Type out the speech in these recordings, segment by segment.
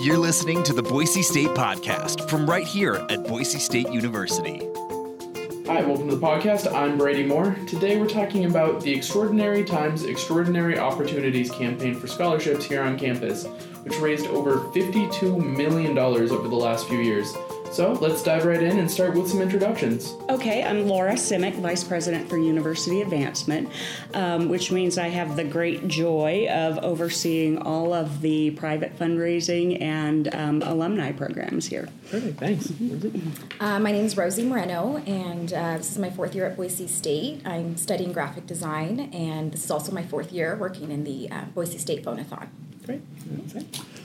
You're listening to the Boise State Podcast from right here at Boise State University. Hi, welcome to the podcast. I'm Brady Moore. Today we're talking about the Extraordinary Times Extraordinary Opportunities campaign for scholarships here on campus, which raised over $52 million over the last few years. So let's dive right in and start with some introductions. Okay, I'm Laura Simic, Vice President for University Advancement, um, which means I have the great joy of overseeing all of the private fundraising and um, alumni programs here. Perfect, thanks. Uh, my name is Rosie Moreno, and uh, this is my fourth year at Boise State. I'm studying graphic design, and this is also my fourth year working in the uh, Boise State Phonathon. Great.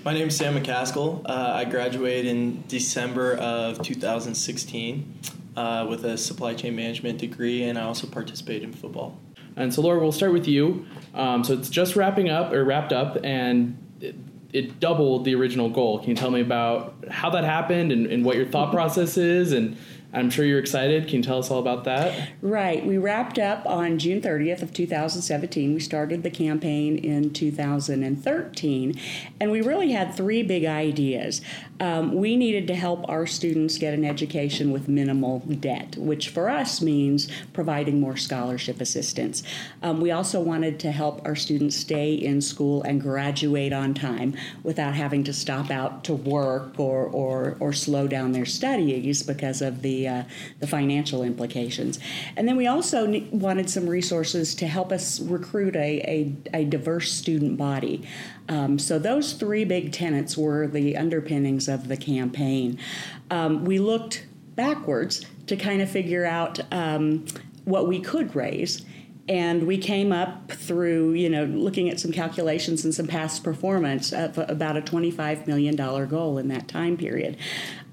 My name is Sam McCaskill. Uh, I graduated in December of 2016 uh, with a supply chain management degree, and I also participate in football. And so, Laura, we'll start with you. Um, so it's just wrapping up or wrapped up, and it, it, doubled the original goal. Can you tell me about how that happened and, and what your thought process is, and I'm sure you're excited. Can you tell us all about that? Right. We wrapped up on June 30th of 2017. We started the campaign in 2013, and we really had three big ideas. Um, we needed to help our students get an education with minimal debt, which for us means providing more scholarship assistance. Um, we also wanted to help our students stay in school and graduate on time without having to stop out to work or, or, or slow down their studies because of the, uh, the financial implications. And then we also ne- wanted some resources to help us recruit a, a, a diverse student body. Um, so those three big tenets were the underpinnings of the campaign. Um, we looked backwards to kind of figure out um, what we could raise and we came up through you know looking at some calculations and some past performance of about a $25 million goal in that time period.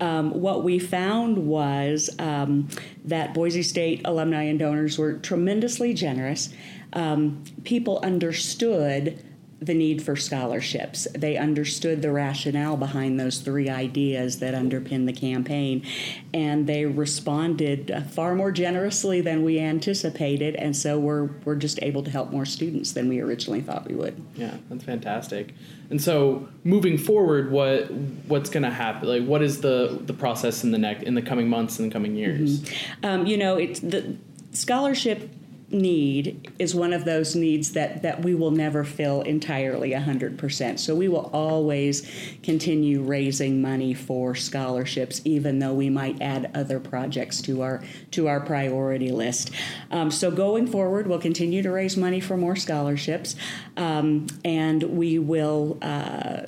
Um, what we found was um, that boise state alumni and donors were tremendously generous. Um, people understood the need for scholarships. They understood the rationale behind those three ideas that underpin the campaign, and they responded far more generously than we anticipated. And so we're we're just able to help more students than we originally thought we would. Yeah, that's fantastic. And so moving forward, what what's going to happen? Like, what is the the process in the next in the coming months and the coming years? Mm-hmm. Um, you know, it's the scholarship need is one of those needs that, that we will never fill entirely 100%. So we will always continue raising money for scholarships, even though we might add other projects to our to our priority list. Um, so going forward, we'll continue to raise money for more scholarships, um, and we will. Uh,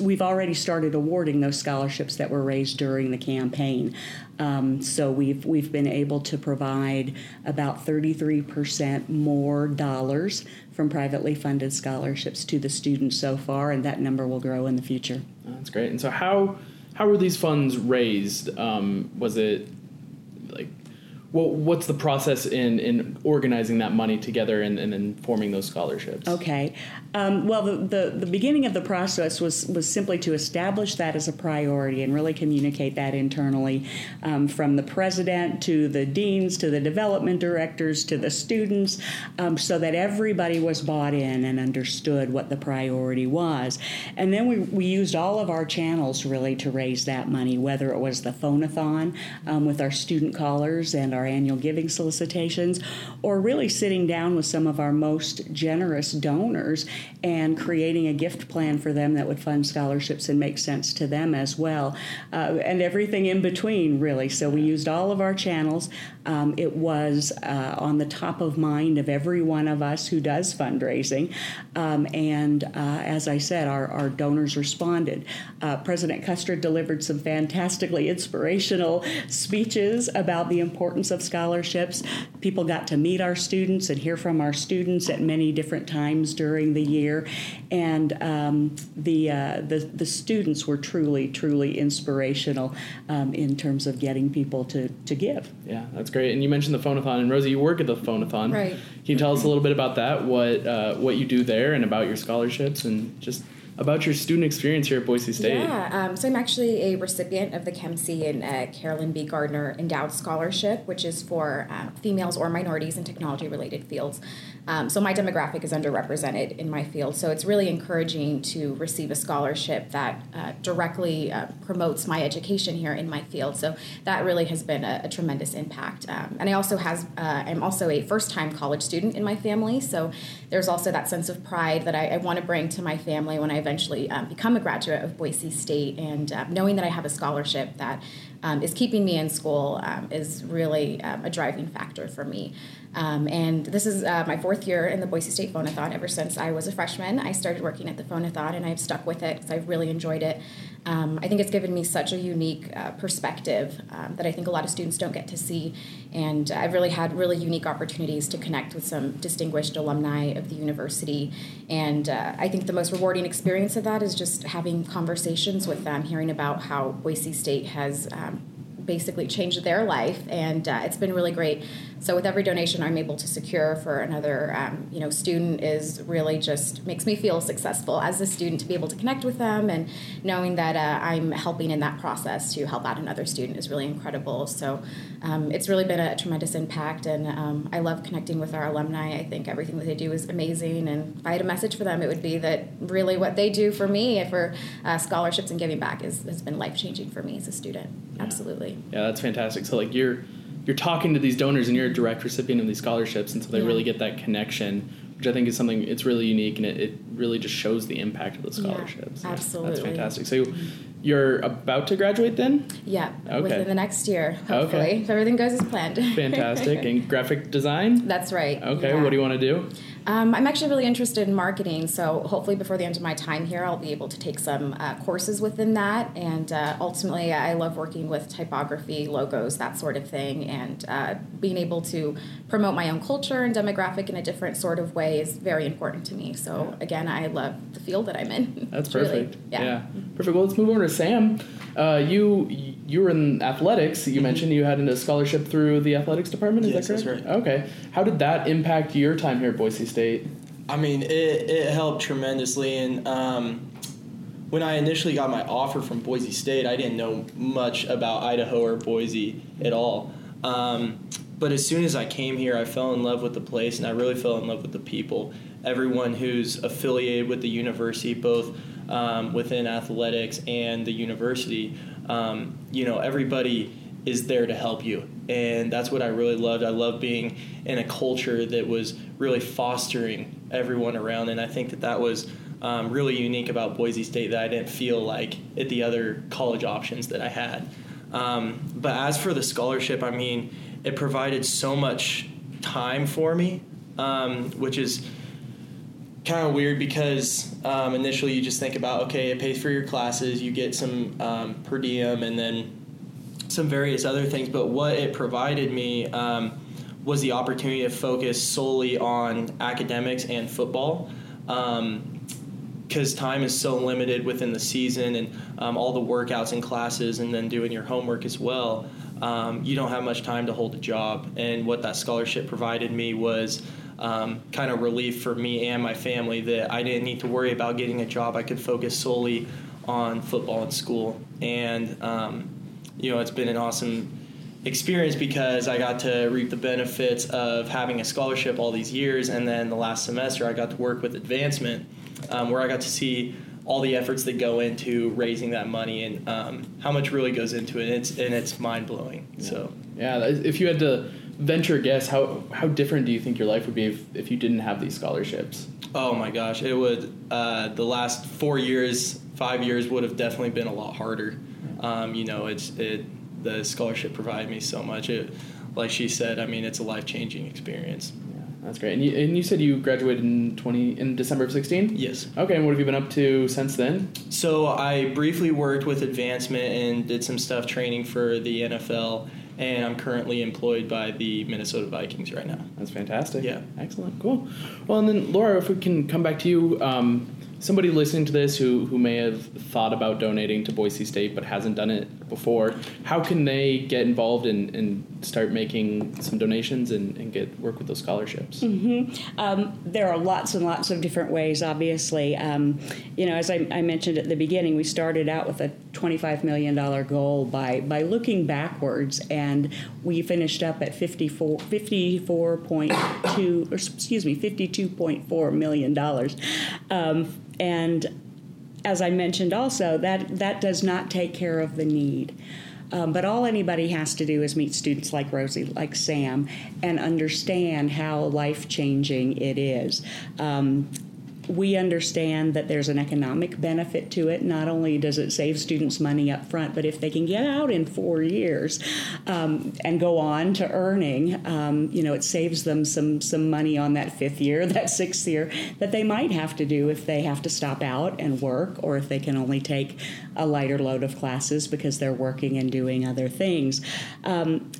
we've already started awarding those scholarships that were raised during the campaign. Um, so we've we've been able to provide about 33% more dollars from privately funded scholarships to the students so far, and that number will grow in the future. That's great. And so how how were these funds raised? Um, was it well, what's the process in, in organizing that money together and, and then forming those scholarships? Okay. Um, well, the, the, the, beginning of the process was, was simply to establish that as a priority and really communicate that internally um, from the president to the deans to the development directors to the students um, so that everybody was bought in and understood what the priority was. And then we, we used all of our channels really to raise that money, whether it was the phonathon um, with our student callers and our our annual giving solicitations, or really sitting down with some of our most generous donors and creating a gift plan for them that would fund scholarships and make sense to them as well, uh, and everything in between, really. So we used all of our channels. Um, it was uh, on the top of mind of every one of us who does fundraising. Um, and uh, as I said, our, our donors responded. Uh, President Kustra delivered some fantastically inspirational speeches about the importance of scholarships. People got to meet our students and hear from our students at many different times during the year, and um, the, uh, the the students were truly, truly inspirational um, in terms of getting people to to give. Yeah, that's great. And you mentioned the phonathon, and Rosie, you work at the phonathon. Right. Can you tell us a little bit about that? What uh, what you do there, and about your scholarships, and just about your student experience here at Boise State. Yeah, um, so I'm actually a recipient of the KEMC and uh, Carolyn B. Gardner Endowed Scholarship, which is for uh, females or minorities in technology related fields. Um, so my demographic is underrepresented in my field. So it's really encouraging to receive a scholarship that uh, directly uh, promotes my education here in my field. So that really has been a, a tremendous impact. Um, and I also has uh, I'm also a first time college student in my family. So there's also that sense of pride that I, I want to bring to my family when I eventually um, become a graduate of Boise State, and uh, knowing that I have a scholarship that um, is keeping me in school um, is really um, a driving factor for me. Um, and this is uh, my fourth year in the Boise State Phonathon. Ever since I was a freshman, I started working at the Phonathon, and I've stuck with it because I've really enjoyed it. Um, I think it's given me such a unique uh, perspective um, that I think a lot of students don't get to see, and I've really had really unique opportunities to connect with some distinguished alumni of the university. And uh, I think the most rewarding experience of that is just having conversations with them, hearing about how Boise State has um, basically changed their life, and uh, it's been really great. So with every donation I'm able to secure for another, um, you know, student is really just makes me feel successful as a student to be able to connect with them and knowing that uh, I'm helping in that process to help out another student is really incredible. So um, it's really been a tremendous impact, and um, I love connecting with our alumni. I think everything that they do is amazing, and if I had a message for them, it would be that really what they do for me for uh, scholarships and giving back is, has been life changing for me as a student. Yeah. Absolutely. Yeah, that's fantastic. So like you're you're talking to these donors and you're a direct recipient of these scholarships, and so they yeah. really get that connection, which I think is something it's really unique and it, it really just shows the impact of the scholarships. Yeah, absolutely, that's fantastic. So. Mm-hmm. You're about to graduate then? Yeah, okay. within the next year, hopefully, okay. if everything goes as planned. Fantastic. And graphic design? That's right. Okay, yeah. what do you want to do? Um, I'm actually really interested in marketing, so hopefully before the end of my time here, I'll be able to take some uh, courses within that. And uh, ultimately, I love working with typography, logos, that sort of thing, and uh, being able to promote my own culture and demographic in a different sort of way is very important to me. So again, I love the field that I'm in. That's perfect. Really, yeah. yeah. perfect. Well, let's move over to Sam. Uh, you you were in athletics. You mm-hmm. mentioned you had a scholarship through the athletics department. Is yes, that correct? That's right. Okay. How did that impact your time here at Boise State? I mean, it, it helped tremendously. And um, when I initially got my offer from Boise State, I didn't know much about Idaho or Boise at all. Um, but as soon as I came here, I fell in love with the place and I really fell in love with the people. Everyone who's affiliated with the university, both um, within athletics and the university, um, you know, everybody is there to help you. And that's what I really loved. I love being in a culture that was really fostering everyone around. And I think that that was um, really unique about Boise State that I didn't feel like at the other college options that I had. Um, but as for the scholarship, I mean, it provided so much time for me, um, which is kind of weird because um, initially you just think about okay, it pays for your classes, you get some um, per diem, and then some various other things. But what it provided me um, was the opportunity to focus solely on academics and football. because um, time is so limited within the season and um, all the workouts and classes, and then doing your homework as well, um, you don't have much time to hold a job. And what that scholarship provided me was um, kind of relief for me and my family that I didn't need to worry about getting a job. I could focus solely on football and school. And, um, you know, it's been an awesome experience because I got to reap the benefits of having a scholarship all these years. And then the last semester, I got to work with advancement, um, where I got to see all the efforts that go into raising that money and um, how much really goes into it. And it's, and it's mind blowing. Yeah. So, yeah, if you had to venture guess, how how different do you think your life would be if, if you didn't have these scholarships? Oh my gosh, it would. Uh, the last four years, five years would have definitely been a lot harder. Um, you know, it's it. The scholarship provided me so much. It, like she said, I mean, it's a life changing experience. Yeah, that's great. And you, and you said you graduated in twenty in December of sixteen. Yes. Okay. And what have you been up to since then? So I briefly worked with advancement and did some stuff training for the NFL and I'm currently employed by the Minnesota Vikings right now. That's fantastic. Yeah. Excellent. Cool. Well, and then Laura, if we can come back to you, um, somebody listening to this who, who may have thought about donating to Boise State but hasn't done it before. How can they get involved and, and start making some donations and, and get work with those scholarships? Mm-hmm. Um, there are lots and lots of different ways, obviously. Um, you know, as I, I, mentioned at the beginning, we started out with a $25 million goal by, by looking backwards, and we finished up at 54, 54.2, or excuse me, $52.4 million. Um, and as I mentioned also, that, that does not take care of the need. Um, but all anybody has to do is meet students like Rosie, like Sam, and understand how life changing it is. Um, we understand that there's an economic benefit to it. Not only does it save students money up front, but if they can get out in four years um, and go on to earning, um, you know, it saves them some some money on that fifth year, that sixth year that they might have to do if they have to stop out and work, or if they can only take a lighter load of classes because they're working and doing other things. Um,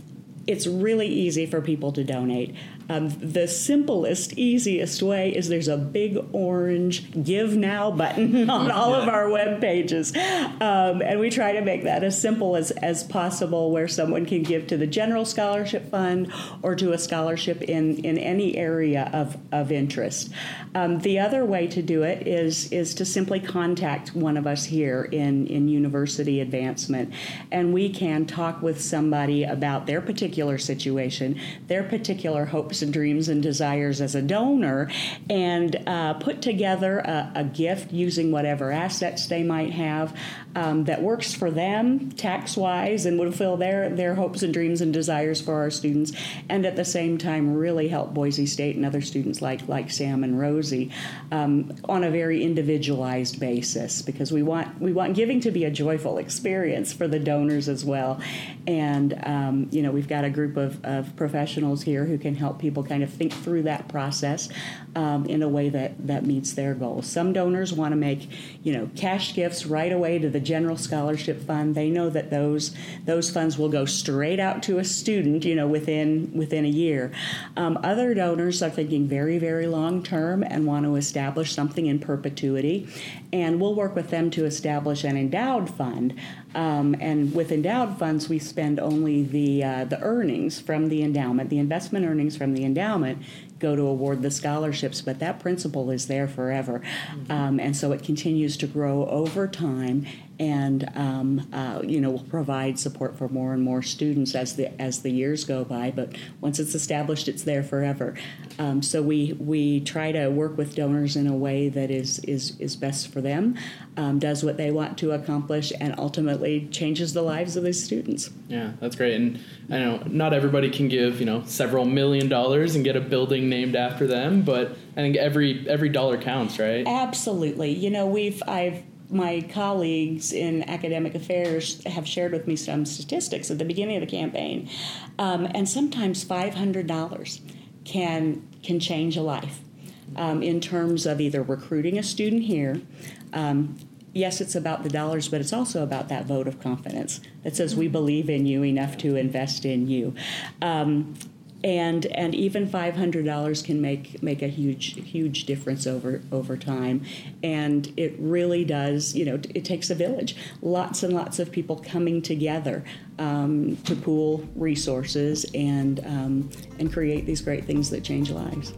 it's really easy for people to donate. Um, the simplest, easiest way is there's a big orange Give Now button on all yeah. of our web pages. Um, and we try to make that as simple as, as possible where someone can give to the General Scholarship Fund or to a scholarship in, in any area of, of interest. Um, the other way to do it is, is to simply contact one of us here in, in university advancement, and we can talk with somebody about their particular situation, their particular hopes and dreams and desires as a donor and uh, put together a, a, gift using whatever assets they might have um, that works for them tax wise and would fulfill their, their hopes and dreams and desires for our students, and at the same time really help Boise State and other students like, like Sam and Rosie um, on a very individualized basis because we want, we want giving to be a joyful experience for the donors as well. And, um, you know, we've got a group of, of professionals here who can help people kind of think through that process um, in a way that, that meets their goals. Some donors want to make, you know, cash gifts right away to the general scholarship fund. They know that those those funds will go straight out to a student, you know, within within a year. Um, other donors are thinking very very long term and want to establish something in perpetuity, and we'll work with them to establish an endowed fund. Um, and with endowed funds, we spend only the uh, the earnings from the endowment, the investment earnings from the endowment go to award the scholarships, but that principle is there forever. Mm-hmm. Um, and so it continues to grow over time and um, uh, you know will provide support for more and more students as the as the years go by. But once it's established, it's there forever. Um, so we we try to work with donors in a way that is is is best for them, um, does what they want to accomplish, and ultimately changes the lives of these students. Yeah, that's great. And I know not everybody can give you know several million dollars and get a building named after them, but I think every every dollar counts, right? Absolutely. You know, we've I've my colleagues in academic affairs have shared with me some statistics at the beginning of the campaign, um, and sometimes five hundred dollars can can change a life um, in terms of either recruiting a student here. Um, yes, it's about the dollars, but it's also about that vote of confidence that says we believe in you enough to invest in you. Um, and and even five hundred dollars can make make a huge huge difference over over time, and it really does. You know, it takes a village, lots and lots of people coming together um, to pool resources and um, and create these great things that change lives.